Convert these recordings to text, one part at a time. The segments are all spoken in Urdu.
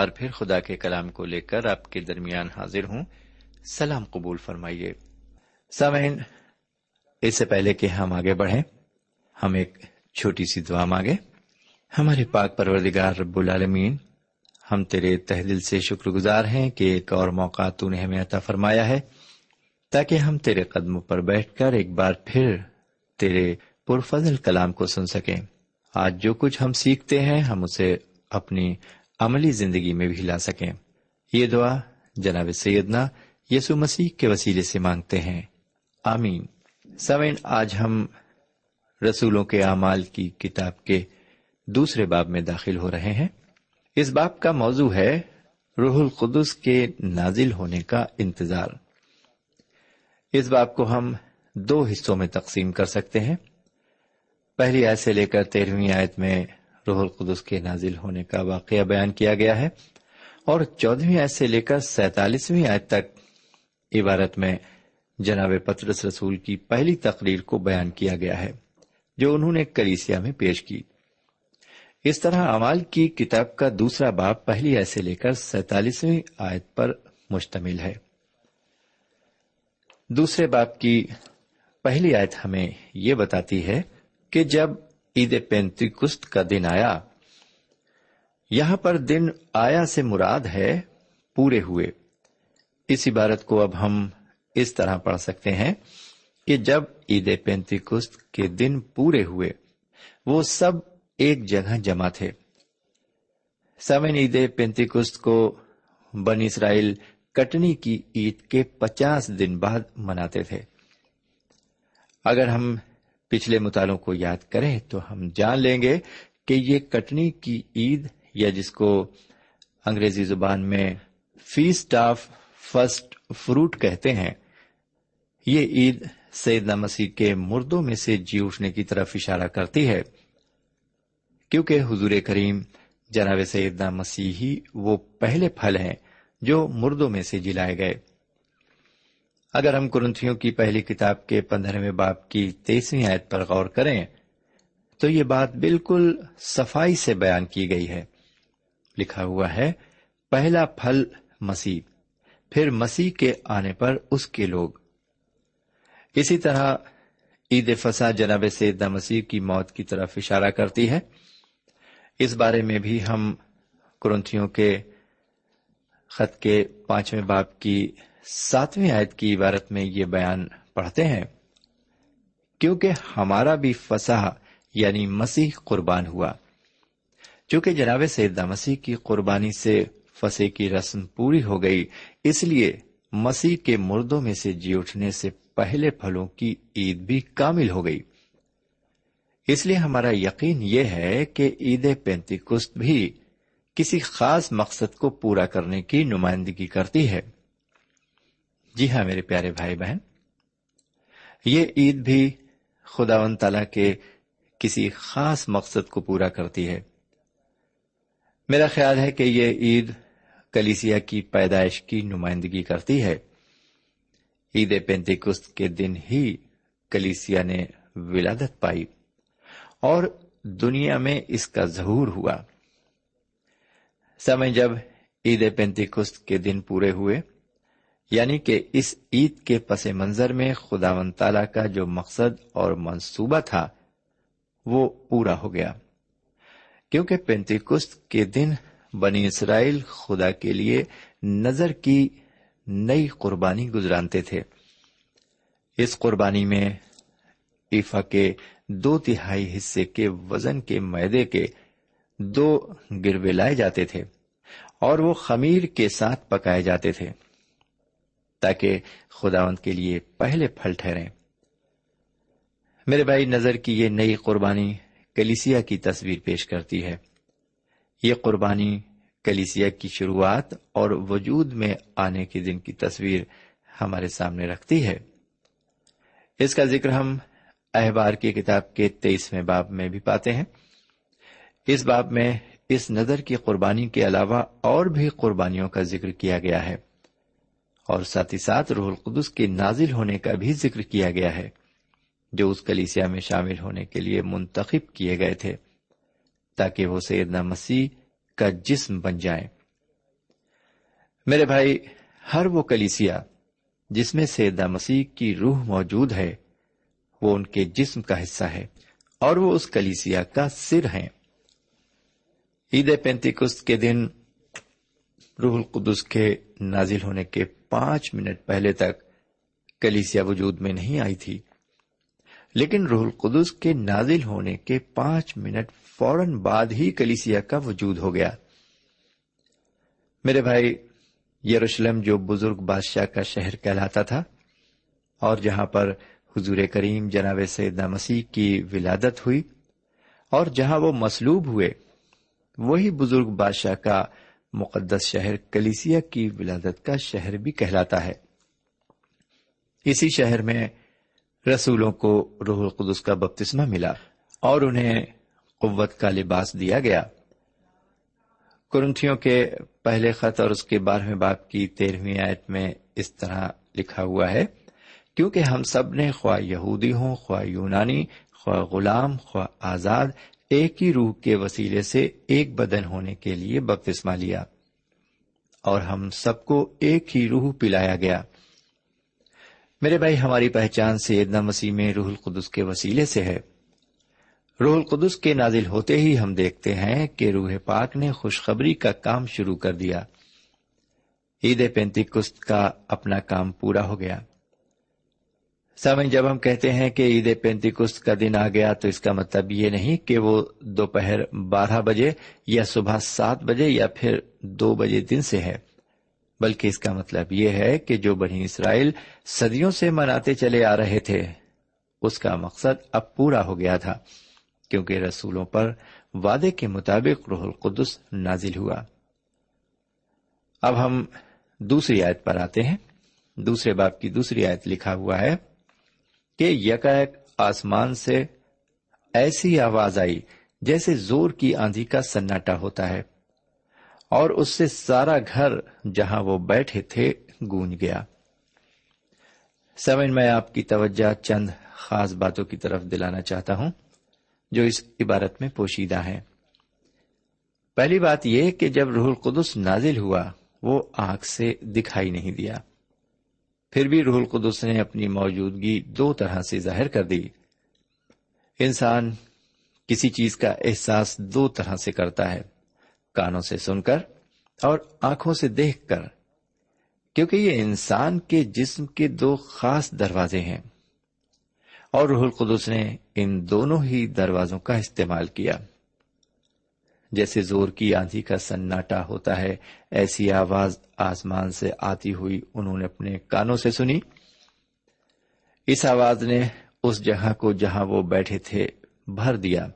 بار پھر خدا کے کلام کو لے کر آپ کے درمیان حاضر ہوں۔ سلام قبول فرمائیے۔ سامعین، اس سے پہلے کہ ہم آگے بڑھیں، ہم ایک چھوٹی سی دعا مانگے ہمارے پاک پروردگار رب العالمین، ہم تیرے تہ دل سے شکر گزار ہیں کہ ایک اور موقع تو نے ہمیں عطا فرمایا ہے، تاکہ ہم تیرے قدموں پر بیٹھ کر ایک بار پھر تیرے پرفضل کلام کو سن سکیں۔ آج جو کچھ ہم سیکھتے ہیں، ہم اسے اپنی عملی زندگی میں بھی لا سکیں۔ یہ دعا جناب سیدنا یسو مسیح کے وسیلے سے مانگتے ہیں۔ آمین۔ سوین آج ہم رسولوں کے اعمال کی کتاب کے دوسرے باب میں داخل ہو رہے ہیں۔ اس باب کا موضوع ہے روح القدس کے نازل ہونے کا انتظار۔ اس باب کو ہم دو حصوں میں تقسیم کر سکتے ہیں۔ پہلی آیت سے لے کر تیرہویں آیت میں روح القدس کے نازل ہونے کا واقعہ بیان کیا گیا ہے اور چودہویں آیت سے لے کر سینتالیسویں آیت تک عبارت میں جناب پترس رسول کی پہلی تقریر کو بیان کیا گیا ہے، جو انہوں نے کلیسیا میں پیش کی۔ اس طرح امال کی کتاب کا دوسرا باپ پہلی آیت سے لے کر سینتالیسویں آیت پر مشتمل ہے۔ دوسرے باپ کی پہلی آیت ہمیں یہ بتاتی ہے کہ جب عید پینتی کست کا دن آیا۔ یہاں پر دن آیا سے مراد ہے پورے ہوئے۔ اس عبارت کو اب ہم اس طرح پڑھ سکتے ہیں کہ جب عید پینتی کست کے دن پورے ہوئے، وہ سب ایک جگہ جمع تھے۔ سمن عید پینتی کست کو بن اسرائیل کٹنی کی عید کے پچاس دن بعد مناتے تھے۔ اگر ہم پچھلے مطالعوں کو یاد کریں تو ہم جان لیں گے کہ یہ کٹنی کی عید یا جس کو انگریزی زبان میں فیسٹ آف فرسٹ فروٹ کہتے ہیں، یہ عید سیدنا مسیح کے مردوں میں سے جی اٹھنے کی طرف اشارہ کرتی ہے۔ کیونکہ حضور کریم جناب سیدنا مسیح ہی وہ پہلے پھل ہیں جو مردوں میں سے جلائے گئے۔ اگر ہم کرنتھیوں کی پہلی کتاب کے پندرہویں باپ کی تیسویں آیت پر غور کریں، تو یہ بات بالکل صفائی سے بیان کی گئی ہے۔ لکھا ہوا ہے، پہلا پھل مسیح، پھر مسیح کے آنے پر اس کے لوگ۔ اسی طرح عید فسا جناب سیدہ مسیح کی موت کی طرف اشارہ کرتی ہے۔ اس بارے میں بھی ہم کرنتھیوں کے خط کے پانچویں باپ کی ساتویں آیت کی عبارت میں یہ بیان پڑھتے ہیں، کیونکہ ہمارا بھی فسح یعنی مسیح قربان ہوا۔ چونکہ جناب سیدہ مسیح کی قربانی سے فسے کی رسم پوری ہو گئی، اس لیے مسیح کے مردوں میں سے جی اٹھنے سے پہلے پھلوں کی عید بھی کامل ہو گئی۔ اس لیے ہمارا یقین یہ ہے کہ عید پینتی کست بھی کسی خاص مقصد کو پورا کرنے کی نمائندگی کرتی ہے۔ جی ہاں میرے پیارے بھائی بہن۔ یہ عید بھی خدا و تعالی کے کسی خاص مقصد کو پورا کرتی ہے۔ میرا خیال ہے کہ یہ عید کلیسیا کی پیدائش کی نمائندگی کرتی ہے۔ عید پینتی کست کے دن ہی کلیسیا نے ولادت پائی اور دنیا میں اس کا ظہور ہوا۔ سمے جب عید پینتی کست کے دن پورے ہوئے یعنی کہ اس عید کے پس منظر میں خدا و تعالی کا جو مقصد اور منصوبہ تھا، وہ پورا ہو گیا۔ کیونکہ پینتیکست کے دن بنی اسرائیل خدا کے لیے نظر کی نئی قربانی گزرانتے تھے۔ اس قربانی میں ایفا کے دو تہائی حصے کے وزن کے میدے کے دو گروے لائے جاتے تھے اور وہ خمیر کے ساتھ پکائے جاتے تھے۔ تاکہ خداوند کے لیے پہلے پھل ٹھہرے میرے بھائی، نظر کی یہ نئی قربانی کلیسیا کی تصویر پیش کرتی ہے۔ یہ قربانی کلیسیا کی شروعات اور وجود میں آنے کے دن کی تصویر ہمارے سامنے رکھتی ہے۔ اس کا ذکر ہم احبار کی کتاب کے تیئیسویں باب میں بھی پاتے ہیں۔ اس باب میں اس نظر کی قربانی کے علاوہ اور بھی قربانیوں کا ذکر کیا گیا ہے۔ اور ساتھ ہی ساتھ روح القدس کے نازل ہونے کا بھی ذکر کیا گیا ہے، جو اس کلیسیا میں شامل ہونے کے لیے منتخب کیے گئے تھے، تاکہ وہ سیدنا مسیح کا جسم بن جائیں۔ میرے بھائی، ہر وہ کلیسیا جس میں سیدنا مسیح کی روح موجود ہے، وہ ان کے جسم کا حصہ ہے اور وہ اس کلیسیا کا سر ہیں۔ عید پینتیکس کے دن روح القدس کے نازل ہونے کے پانچ منٹ پہلے تک کلیسیا وجود میں نہیں آئی تھی۔ لیکن روح القدس کے نازل ہونے کے پانچ منٹ فوراً بعد ہی کلیسیا کا وجود ہو گیا۔ میرے بھائی، یروشلم جو بزرگ بادشاہ کا شہر کہلاتا تھا اور جہاں پر حضور کریم جناب سیدنا مسیح کی ولادت ہوئی اور جہاں وہ مسلوب ہوئے، وہی بزرگ بادشاہ کا مقدس شہر کلیسیا کی ولادت کا شہر بھی کہلاتا ہے۔ اسی شہر میں رسولوں کو روح القدس کا بپتسمہ ملا اور انہیں قوت کا لباس دیا گیا۔ کرنتھیوں کے پہلے خط اور اس کے بارہویں باپ کی تیرہویں آیت میں اس طرح لکھا ہوا ہے، کیونکہ ہم سب نے خواہ یہودی ہوں، خواہ یونانی، خواہ غلام، خواہ آزاد ایک ہی روح کے وسیلے سے ایک بدن ہونے کے لیے بپتسمہ لیا اور ہم سب کو ایک ہی روح پلایا گیا۔ میرے بھائی، ہماری پہچان سیدنا مسیح میں روح القدس کے وسیلے سے ہے۔ روح القدس کے نازل ہوتے ہی ہم دیکھتے ہیں کہ روح پاک نے خوشخبری کا کام شروع کر دیا۔ عید پینتی کست کا اپنا کام پورا ہو گیا۔ سمجھ جب ہم کہتے ہیں کہ عید پینتیکست کا دن آ گیا تو اس کا مطلب یہ نہیں کہ وہ دوپہر بارہ بجے یا صبح سات بجے یا پھر دو بجے دن سے ہے، بلکہ اس کا مطلب یہ ہے کہ جو بنی اسرائیل صدیوں سے مناتے چلے آ رہے تھے، اس کا مقصد اب پورا ہو گیا تھا، کیونکہ رسولوں پر وعدے کے مطابق روح القدس نازل ہوا۔ اب ہم دوسری آیت پر آتے ہیں۔ دوسرے باپ کی دوسری آیت لکھا ہوا ہے کہ یکایک آسمان سے ایسی آواز آئی جیسے زور کی آندھی کا سناٹا ہوتا ہے، اور اس سے سارا گھر جہاں وہ بیٹھے تھے گونج گیا۔ سمجھ میں آپ کی توجہ چند خاص باتوں کی طرف دلانا چاہتا ہوں جو اس عبارت میں پوشیدہ ہیں۔ پہلی بات یہ کہ جب روح القدس نازل ہوا، وہ آنکھ سے دکھائی نہیں دیا۔ پھر بھی روح القدس نے اپنی موجودگی دو طرح سے ظاہر کر دی۔ انسان کسی چیز کا احساس دو طرح سے کرتا ہے، کانوں سے سن کر اور آنکھوں سے دیکھ کر، کیونکہ یہ انسان کے جسم کے دو خاص دروازے ہیں۔ اور روح القدس نے ان دونوں ہی دروازوں کا استعمال کیا۔ جیسے زور کی آندھی کا سناٹا ہوتا ہے، ایسی آواز آسمان سے آتی ہوئی انہوں نے اپنے کانوں سے سنی۔ اس آواز نے اس جگہ کو جہاں وہ بیٹھے تھے بھر دیا۔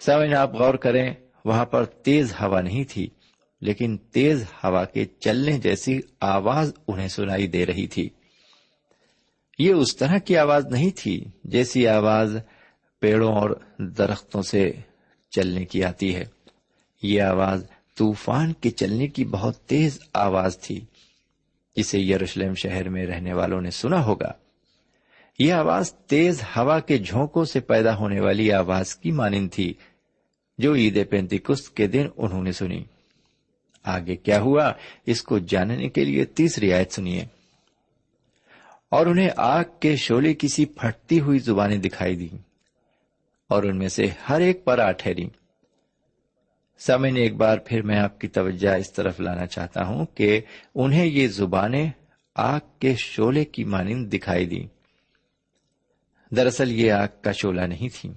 سمجھ آپ غور کریں، وہاں پر تیز ہوا نہیں تھی، لیکن تیز ہوا کے چلنے جیسی آواز انہیں سنائی دے رہی تھی۔ یہ اس طرح کی آواز نہیں تھی جیسی آواز پیڑوں اور درختوں سے چلنے کی آتی ہے۔ یہ آواز طوفان کے چلنے کی بہت تیز آواز تھی۔ جسے یروشلم شہر میں رہنے والوں نے سنا ہوگا۔ یہ آواز تیز ہوا کے جھونکوں سے پیدا ہونے والی آواز کی مانند تھی، جو عید پینتی کست کے دن انہوں نے سنی۔ آگے کیا ہوا؟ اس کو جاننے کے لیے تیسری آیت سنیے۔ اور انہیں آگ کے شولے کسی پھٹتی ہوئی زبانیں دکھائی دی اور ان میں سے ہر ایک پر آ ٹھہری۔ سمے ایک بار پھر میں آپ کی توجہ اس طرف لانا چاہتا ہوں کہ انہیں یہ زبانیں آگ کے شولے کی مانند دکھائی دی دراصل یہ آگ کا شولہ نہیں تھی،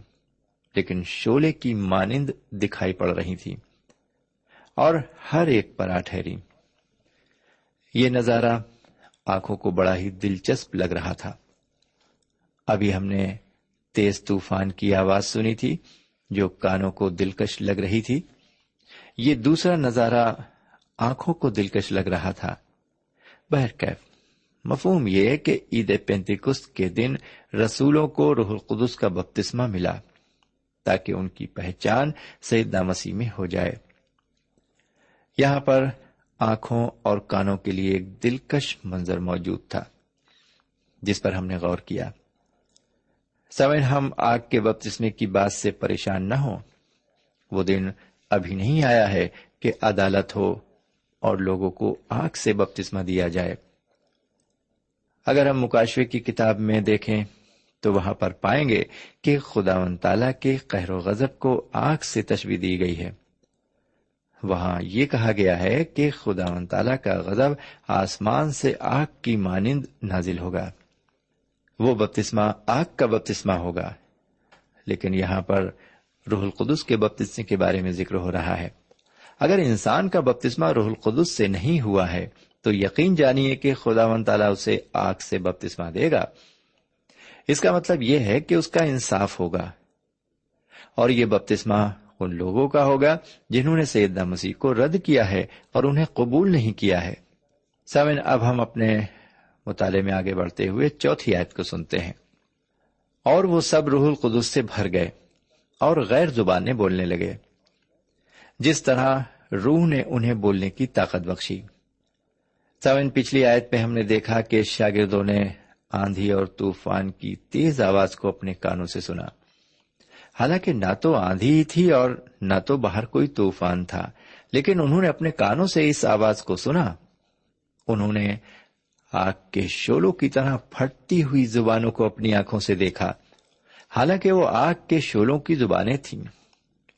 لیکن شولے کی مانند دکھائی پڑ رہی تھی اور ہر ایک پر آ ٹھہری۔ یہ نظارہ آنکھوں کو بڑا ہی دلچسپ لگ رہا تھا۔ ابھی ہم نے تیز طوفان کی آواز سنی تھی جو کانوں کو دلکش لگ رہی تھی۔ یہ دوسرا نظارہ آنکھوں کو دلکش لگ رہا تھا۔ بہرکیف مفہوم یہ کہ عید پینتیکست کے دن رسولوں کو روح القدس کا بپتسمہ ملا تاکہ ان کی پہچان سیدنا مسیح میں ہو جائے۔ یہاں پر آنکھوں اور کانوں کے لیے ایک دلکش منظر موجود تھا، جس پر ہم نے غور کیا۔ سمے ہم آگ کے بپتسمے کی بات سے پریشان نہ ہوں، وہ دن ابھی نہیں آیا ہے کہ عدالت ہو اور لوگوں کو آگ سے بپتسمہ دیا جائے۔ اگر ہم مکاشوے کی کتاب میں دیکھیں تو وہاں پر پائیں گے کہ خدا و تعالی کے قہر و غضب کو آگ سے تشوی دی گئی ہے۔ وہاں یہ کہا گیا ہے کہ خدا و تعالی کا غضب آسمان سے آگ کی مانند نازل ہوگا۔ وہ بپتسما آگ کا بپتسما ہوگا۔ لیکن یہاں پر روح القدس کے بپتسمے کے بارے میں ذکر ہو رہا ہے۔ اگر انسان کا بپتسما روح القدس سے نہیں ہوا ہے، تو یقین جانیے کہ خدا و تعالیٰ اسے آگ سے بپتسما دے گا۔ اس کا مطلب یہ ہے کہ اس کا انصاف ہوگا۔ اور یہ بپتسما ان لوگوں کا ہوگا جنہوں نے سیدنا مسیح کو رد کیا ہے اور انہیں قبول نہیں کیا ہے۔ سمن اب ہم اپنے مطالعے میں آگے بڑھتے ہوئے چوتھی آیت کو سنتے ہیں۔ اور وہ سب روح القدس سے بھر گئے اور غیر زبانیں بولنے لگے۔ جس طرح روح نے انہیں بولنے کی طاقت بخشی۔ سوئن پچھلی آیت پہ ہم نے دیکھا کہ شاگردوں نے آندھی اور طوفان کی تیز آواز کو اپنے کانوں سے سنا۔ حالانکہ نہ تو آندھی ہی تھی اور نہ تو باہر کوئی طوفان تھا، لیکن انہوں نے اپنے کانوں سے اس آواز کو سنا۔ انہوں نے آگ کے شولوں کی طرح پھٹتی ہوئی زبانوں کو اپنی آنکھوں سے دیکھا۔ حالانکہ وہ آگ کے شولوں کی زبانیں تھیں۔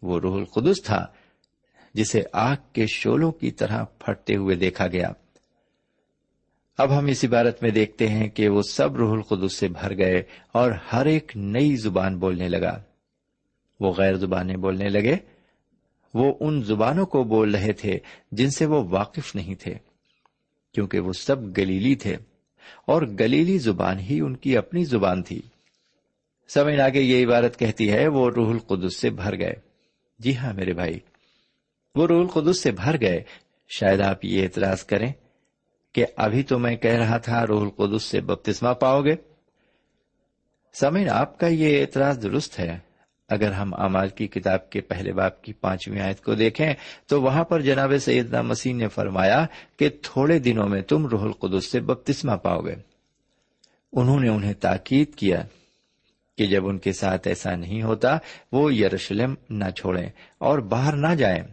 وہ روح القدس تھا، جسے آگ کے شولوں کی طرح پھٹتے ہوئے دیکھا گیا۔ اب ہم اس عبارت میں دیکھتے ہیں کہ وہ سب روح القدس سے بھر گئے اور ہر ایک نئی زبان بولنے لگا۔ وہ غیر زبانیں بولنے لگے۔ وہ ان زبانوں کو بول رہے تھے جن سے وہ واقف نہیں تھے۔ کیونکہ وہ سب گلیلی تھے اور گلیلی زبان ہی ان کی اپنی زبان تھی۔ سمجھ آگے یہ عبارت کہتی ہے، وہ روح القدس سے بھر گئے۔ جی ہاں میرے بھائی، وہ روح القدس سے بھر گئے۔ شاید آپ یہ اعتراض کریں کہ ابھی تو میں کہہ رہا تھا روح القدس سے بپتسما پاؤ گے۔ سمین آپ کا یہ اعتراض درست ہے۔ اگر ہم امال کی کتاب کے پہلے باپ کی پانچویں آیت کو دیکھیں تو وہاں پر جناب سیدنا مسیح نے فرمایا کہ تھوڑے دنوں میں تم روح القدس سے بپتسما پاؤ گے۔ انہوں نے انہیں تاکید کیا کہ جب ان کے ساتھ ایسا نہیں ہوتا، وہ یروشلم نہ چھوڑیں اور باہر نہ جائیں،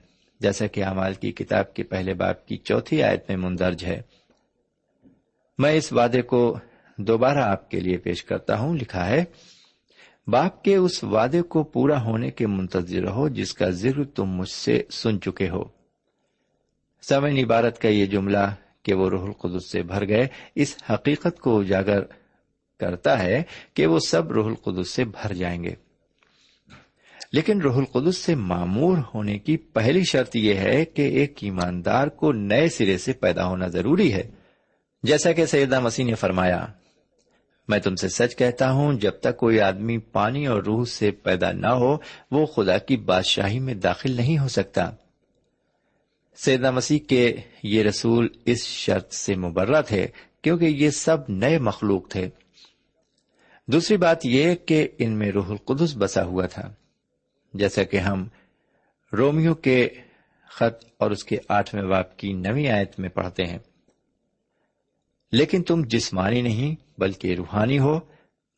جیسا کہ امال کی کتاب کے پہلے باپ کی چوتھی آیت میں مندرج ہے۔ میں اس وعدے کو دوبارہ آپ کے لیے پیش کرتا ہوں، لکھا ہے باپ کے اس وعدے کو پورا ہونے کے منتظر رہو، جس کا ذکر تم مجھ سے سن چکے ہو۔ سمن عبارت کا یہ جملہ کہ وہ روح القدس سے بھر گئے، اس حقیقت کو اجاگر کرتا ہے کہ وہ سب روح القدس سے بھر جائیں گے۔ لیکن روح القدس سے معمور ہونے کی پہلی شرط یہ ہے کہ ایک ایماندار کو نئے سرے سے پیدا ہونا ضروری ہے۔ جیسا کہ سیدہ مسیح نے فرمایا میں تم سے سچ کہتا ہوں، جب تک کوئی آدمی پانی اور روح سے پیدا نہ ہو، وہ خدا کی بادشاہی میں داخل نہیں ہو سکتا۔ سیدہ مسیح کے یہ رسول اس شرط سے مبرہ تھے، کیونکہ یہ سب نئے مخلوق تھے۔ دوسری بات یہ کہ ان میں روح القدس بسا ہوا تھا۔ جیسا کہ ہم رومیو کے خط اور اس کے آٹھویں باپ کی نوی آیت میں پڑھتے ہیں۔ لیکن تم جسمانی نہیں بلکہ روحانی ہو۔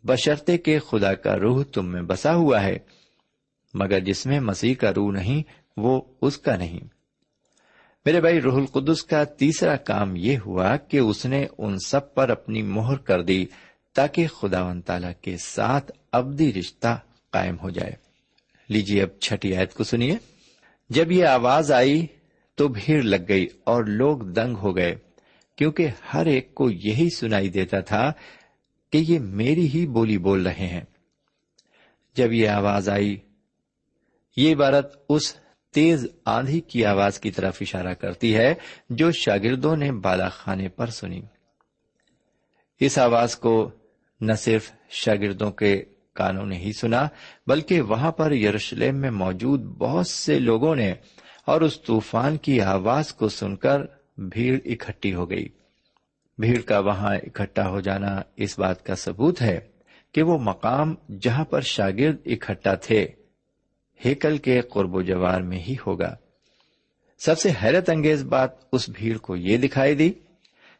بشرتے کہ خدا کا روح تم میں بسا ہوا ہے، مگر جس میں مسیح کا روح نہیں، وہ اس کا نہیں۔ میرے بھائی، روح القدس کا تیسرا کام یہ ہوا کہ اس نے ان سب پر اپنی مہر کر دی تاکہ خدا و تعالی کے ساتھ ابدی رشتہ قائم ہو جائے۔ لیجیے اب چھٹی آیت کو سنیے۔ جب یہ آواز آئی تو بھیڑ لگ گئی اور لوگ دنگ ہو گئے۔ کیونکہ ہر ایک کو یہی سنائی دیتا تھا کہ یہ میری ہی بولی بول رہے ہیں۔ جب یہ آواز آئی، یہ عبارت اس تیز آندھی کی آواز کی طرف اشارہ کرتی ہے جو شاگردوں نے بالا خانے پر سنی۔ اس آواز کو نہ صرف شاگردوں کے کانوں نے ہی سنا، بلکہ وہاں پر یروشلم میں موجود بہت سے لوگوں نے اور اس طوفان کی آواز کو سن کر بھیڑ اکٹھی ہو گئی۔ بھیڑ کا وہاں اکٹھا ہو جانا اس بات کا ثبوت ہے کہ وہ مقام جہاں پر شاگرد اکٹھا تھے، ہیکل کے قرب و جوار میں ہی ہوگا۔ سب سے حیرت انگیز بات اس بھیڑ کو یہ دکھائی دی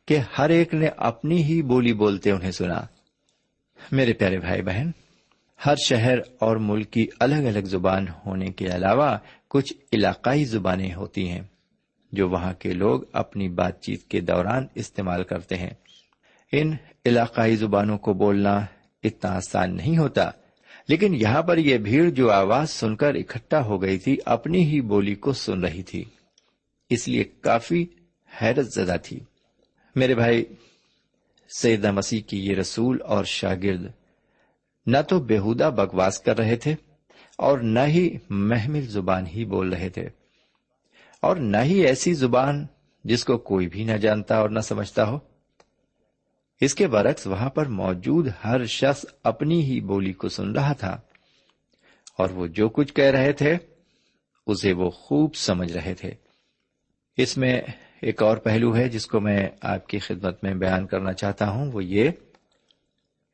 کہ ہر ایک نے اپنی ہی بولی بولتے انہیں سنا۔ میرے پیارے بھائی بہن، ہر شہر اور ملک کی الگ الگ زبان ہونے کے علاوہ کچھ علاقائی زبانیں ہوتی ہیں۔ جو وہاں کے لوگ اپنی بات چیت کے دوران استعمال کرتے ہیں۔ ان علاقائی زبانوں کو بولنا اتنا آسان نہیں ہوتا، لیکن یہاں پر یہ بھیڑ جو آواز سن کر اکٹھا ہو گئی تھی، اپنی ہی بولی کو سن رہی تھی۔ اس لیے کافی حیرت زدہ تھی۔ میرے بھائی سیدہ مسیح کی یہ رسول اور شاگرد نہ تو بےحدہ بکواس کر رہے تھے اور نہ ہی محمل زبان ہی بول رہے تھے۔ اور نہ ہی ایسی زبان جس کو کوئی بھی نہ جانتا اور نہ سمجھتا ہو۔ اس کے برعکس وہاں پر موجود ہر شخص اپنی ہی بولی کو سن رہا تھا اور وہ جو کچھ کہہ رہے تھے، اسے وہ خوب سمجھ رہے تھے۔ اس میں ایک اور پہلو ہے جس کو میں آپ کی خدمت میں بیان کرنا چاہتا ہوں، وہ یہ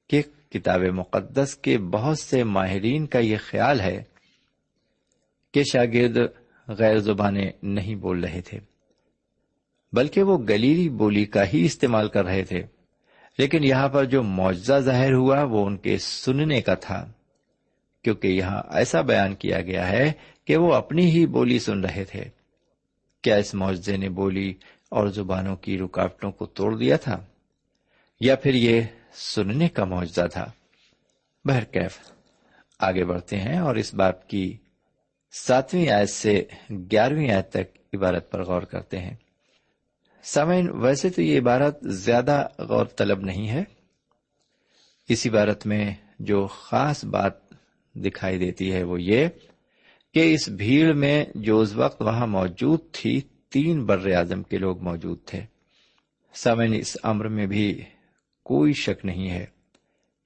کہ کتاب مقدس کے بہت سے ماہرین کا یہ خیال ہے کہ شاگرد غیر زبانیں نہیں بول رہے تھے۔ بلکہ وہ گلیلی بولی کا ہی استعمال کر رہے تھے۔ لیکن یہاں پر جو معجزہ ظاہر ہوا وہ ان کے سننے کا تھا۔ کیونکہ یہاں ایسا بیان کیا گیا ہے کہ وہ اپنی ہی بولی سن رہے تھے۔ کیا اس معجزے نے بولی اور زبانوں کی رکاوٹوں کو توڑ دیا تھا؟ یا پھر یہ سننے کا معجزہ تھا؟ بہرکیف، آگے بڑھتے ہیں اور اس باپ کی ساتویں آیت سے گیارہویں آیت تک عبارت پر غور کرتے ہیں۔ سامعین، ویسے تو یہ عبارت زیادہ غور طلب نہیں ہے۔ اس عبارت میں جو خاص بات دکھائی دیتی ہے وہ یہ کہ اس بھیڑ میں جو اس وقت وہاں موجود تھی، تین بر اعظم کے لوگ موجود تھے۔ سامعین، اس امر میں بھی کوئی شک نہیں ہے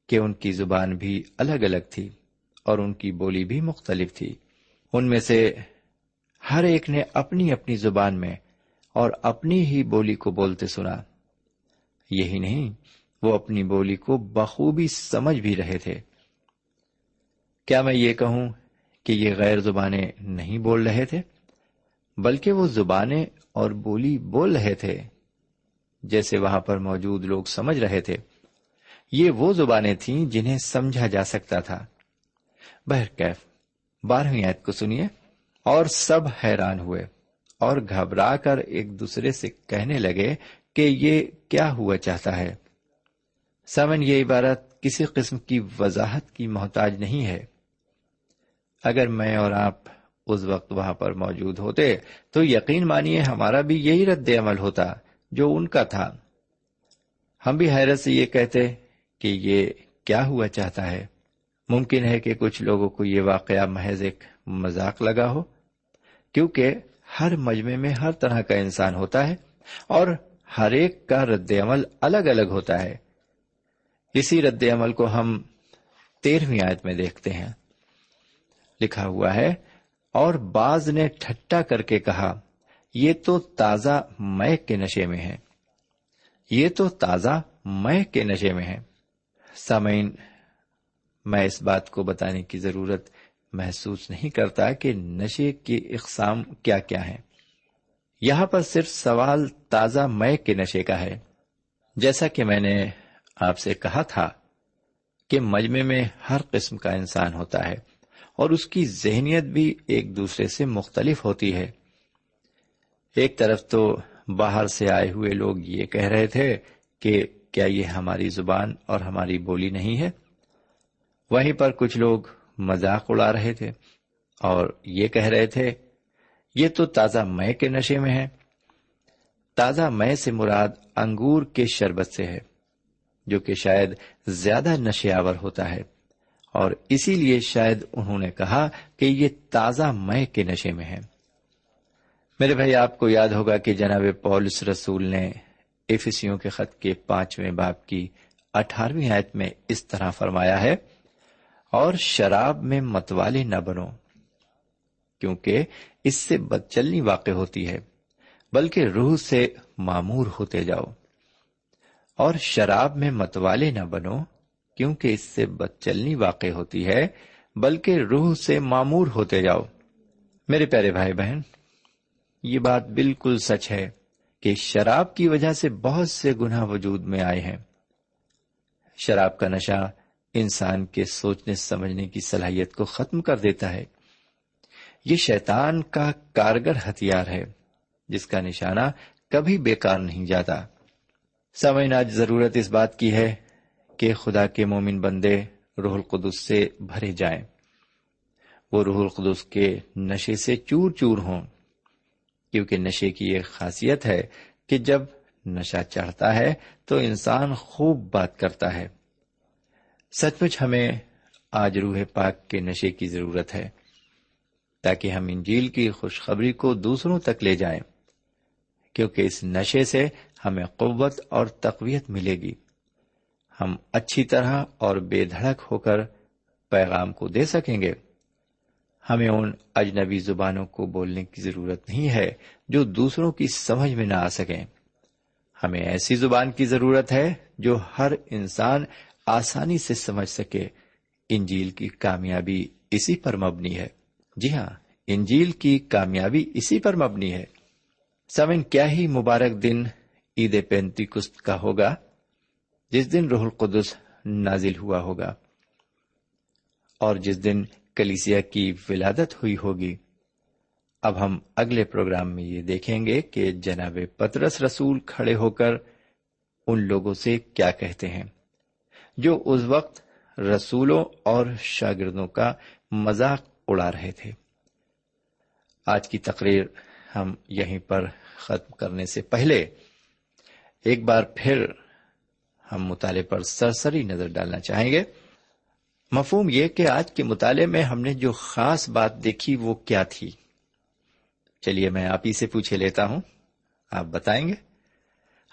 کہ ان کی زبان بھی الگ الگ تھی اور ان کی بولی بھی مختلف تھی۔ ان میں سے ہر ایک نے اپنی اپنی زبان میں اور اپنی ہی بولی کو بولتے سنا۔ یہی نہیں، وہ اپنی بولی کو بخوبی سمجھ بھی رہے تھے۔ کیا میں یہ کہوں کہ یہ غیر زبانیں نہیں بول رہے تھے، بلکہ وہ زبانیں اور بولی بول رہے تھے۔ جیسے وہاں پر موجود لوگ سمجھ رہے تھے، یہ وہ زبانیں تھیں جنہیں سمجھا جا سکتا تھا۔ بہرکیف بارہویں آیت کو سنیے۔ اور سب حیران ہوئے اور گھبرا کر ایک دوسرے سے کہنے لگے کہ یہ کیا ہوا چاہتا ہے۔ سمن، یہ عبارت کسی قسم کی وضاحت کی محتاج نہیں ہے۔ اگر میں اور آپ اس وقت وہاں پر موجود ہوتے تو یقین مانیے ہمارا بھی یہی رد عمل ہوتا جو ان کا تھا۔ ہم بھی حیرت سے یہ کہتے کہ یہ کیا ہوا چاہتا ہے۔ ممکن ہے کہ کچھ لوگوں کو یہ واقعہ محض ایک مذاق لگا ہو، کیونکہ ہر مجمے میں ہر طرح کا انسان ہوتا ہے اور ہر ایک کا رد عمل الگ الگ ہوتا ہے۔ اسی رد عمل کو ہم تیرہویں آیت میں دیکھتے ہیں۔ لکھا ہوا ہے، اور باز نے ٹھٹا کر کے کہا، یہ تو تازہ مے کے نشے میں ہے۔ یہ تو تازہ مے کے نشے میں ہے۔ سامعین میں اس بات کو بتانے کی ضرورت محسوس نہیں کرتا کہ نشے کی اقسام کیا کیا ہیں۔ یہاں پر صرف سوال تازہ مے کے نشے کا ہے۔ جیسا کہ میں نے آپ سے کہا تھا کہ مجمے میں ہر قسم کا انسان ہوتا ہے اور اس کی ذہنیت بھی ایک دوسرے سے مختلف ہوتی ہے۔ ایک طرف تو باہر سے آئے ہوئے لوگ یہ کہہ رہے تھے کہ کیا یہ ہماری زبان اور ہماری بولی نہیں ہے؟ وہیں پر کچھ لوگ مذاق اڑا رہے تھے اور یہ کہہ رہے تھے، یہ تو تازہ مے کے نشے میں ہے۔ تازہ مے سے مراد انگور کے شربت سے ہے، جو کہ شاید زیادہ نشے آور ہوتا ہے۔ اور اسی لیے شاید انہوں نے کہا کہ یہ تازہ مے کے نشے میں ہے۔ میرے بھائی، آپ کو یاد ہوگا کہ جناب پولس رسول نے ایفسیوں کے خط کے پانچویں باپ کی اٹھارہویں آیت میں اس طرح فرمایا ہے اور شراب میں متوالی نہ بنو، کیونکہ اس سے بدچلنی واقع ہوتی ہے، بلکہ روح سے معمور ہوتے جاؤ۔ اور شراب میں متوالے نہ بنو، کیونکہ اس سے بدچلنی واقع ہوتی ہے، بلکہ روح سے معمور ہوتے جاؤ۔ میرے پیارے بھائی بہن، یہ بات بالکل سچ ہے کہ شراب کی وجہ سے بہت سے گناہ وجود میں آئے ہیں۔ شراب کا نشہ انسان کے سوچنے سمجھنے کی صلاحیت کو ختم کر دیتا ہے۔ یہ شیطان کا کارگر ہتھیار ہے، جس کا نشانہ کبھی بیکار نہیں جاتا۔ سمجھنا آج ضرورت اس بات کی ہے کہ خدا کے مومن بندے روح القدس سے بھرے جائیں۔ وہ روح القدس کے نشے سے چور چور ہوں، کیونکہ نشے کی ایک خاصیت ہے کہ جب نشہ چڑھتا ہے تو انسان خوب بات کرتا ہے۔ سچ مچ ہمیں آج روح پاک کے نشے کی ضرورت ہے، تاکہ ہم انجیل کی خوشخبری کو دوسروں تک لے جائیں، کیونکہ اس نشے سے ہمیں قوت اور تقویت ملے گی۔ ہم اچھی طرح اور بے دھڑک ہو کر پیغام کو دے سکیں گے۔ ہمیں ان اجنبی زبانوں کو بولنے کی ضرورت نہیں ہے جو دوسروں کی سمجھ میں نہ آ سکیں۔ ہمیں ایسی زبان کی ضرورت ہے جو ہر انسان آسانی سے سمجھ سکے، انجیل کی کامیابی اسی پر مبنی ہے۔ جی ہاں انجیل کی کامیابی اسی پر مبنی ہے۔ سمن کیا ہی مبارک دن عید پینتی کست کا ہوگا، جس دن روح القدس نازل ہوا ہوگا، اور جس دن کلیسیا کی ولادت ہوئی ہوگی۔ اب ہم اگلے پروگرام میں یہ دیکھیں گے کہ جناب پترس رسول کھڑے ہو کر ان لوگوں سے کیا کہتے ہیں۔ جو اس وقت رسولوں اور شاگردوں کا مذاق اڑا رہے تھے۔ آج کی تقریر ہم یہیں پر ختم کرنے سے پہلے ایک بار پھر ہم مطالعے پر سرسری نظر ڈالنا چاہیں گے۔ مفہوم یہ کہ آج کے مطالعے میں ہم نے جو خاص بات دیکھی وہ کیا تھی۔ چلیے میں آپ ہی سے پوچھے لیتا ہوں۔ آپ بتائیں گے؟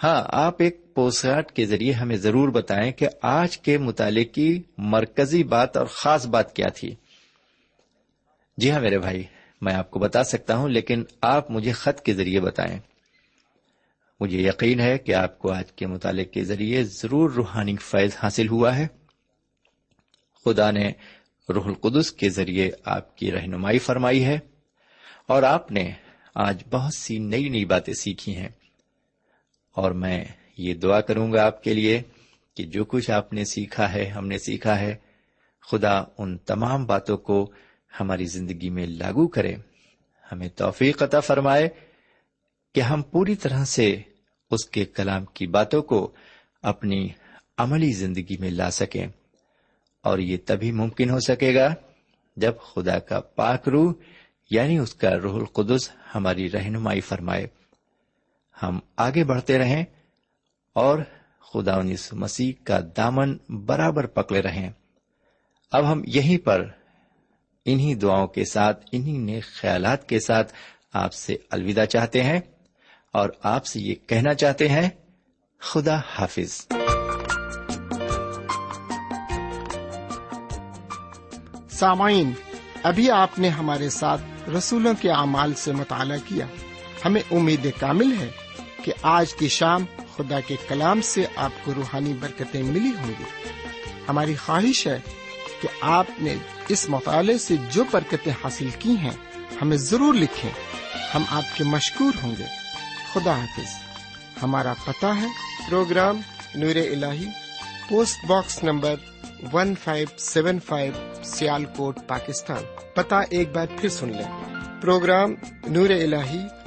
ہاں آپ ایک پوسٹ کارڈ کے ذریعے ہمیں ضرور بتائیں کہ آج کے مطالعے کی مرکزی بات اور خاص بات کیا تھی۔ جی ہاں میرے بھائی، میں آپ کو بتا سکتا ہوں، لیکن آپ مجھے خط کے ذریعے بتائیں۔ مجھے یقین ہے کہ آپ کو آج کے مطالعے کے ذریعے ضرور روحانی فیض حاصل ہوا ہے۔ خدا نے روح القدس کے ذریعے آپ کی رہنمائی فرمائی ہے اور آپ نے آج بہت سی نئی نئی باتیں سیکھی ہیں۔ اور میں یہ دعا کروں گا آپ کے لیے کہ جو کچھ آپ نے سیکھا ہے، ہم نے سیکھا ہے، خدا ان تمام باتوں کو ہماری زندگی میں لاگو کرے۔ ہمیں توفیق عطا فرمائے کہ ہم پوری طرح سے اس کے کلام کی باتوں کو اپنی عملی زندگی میں لا سکیں۔ اور یہ تبھی ممکن ہو سکے گا جب خدا کا پاک روح یعنی اس کا روح القدس ہماری رہنمائی فرمائے۔ ہم آگے بڑھتے رہیں۔ اور خدا انیس مسیح کا دامن برابر پکڑے رہیں۔ اب ہم یہیں پر انہی دعاؤں کے ساتھ، انہی نیک خیالات کے ساتھ آپ سے الوداع چاہتے ہیں اور آپ سے یہ کہنا چاہتے ہیں، خدا حافظ۔ سامعین، ابھی آپ نے ہمارے ساتھ رسولوں کے اعمال سے مطالعہ کیا۔ ہمیں امید کامل ہے کہ آج کی شام خدا کے کلام سے آپ کو روحانی برکتیں ملی ہوں گی۔ ہماری خواہش ہے کہ آپ نے اس مطالعے سے جو برکتیں حاصل کی ہیں، ہمیں ضرور لکھیں۔ ہم آپ کے مشکور ہوں گے۔ خدا حافظ۔ ہمارا پتہ ہے، پروگرام نور ال post box number one five seven five Sialkot, Pakistan. پتا ایک بار پھر سن لیں۔ پروگرام نور ال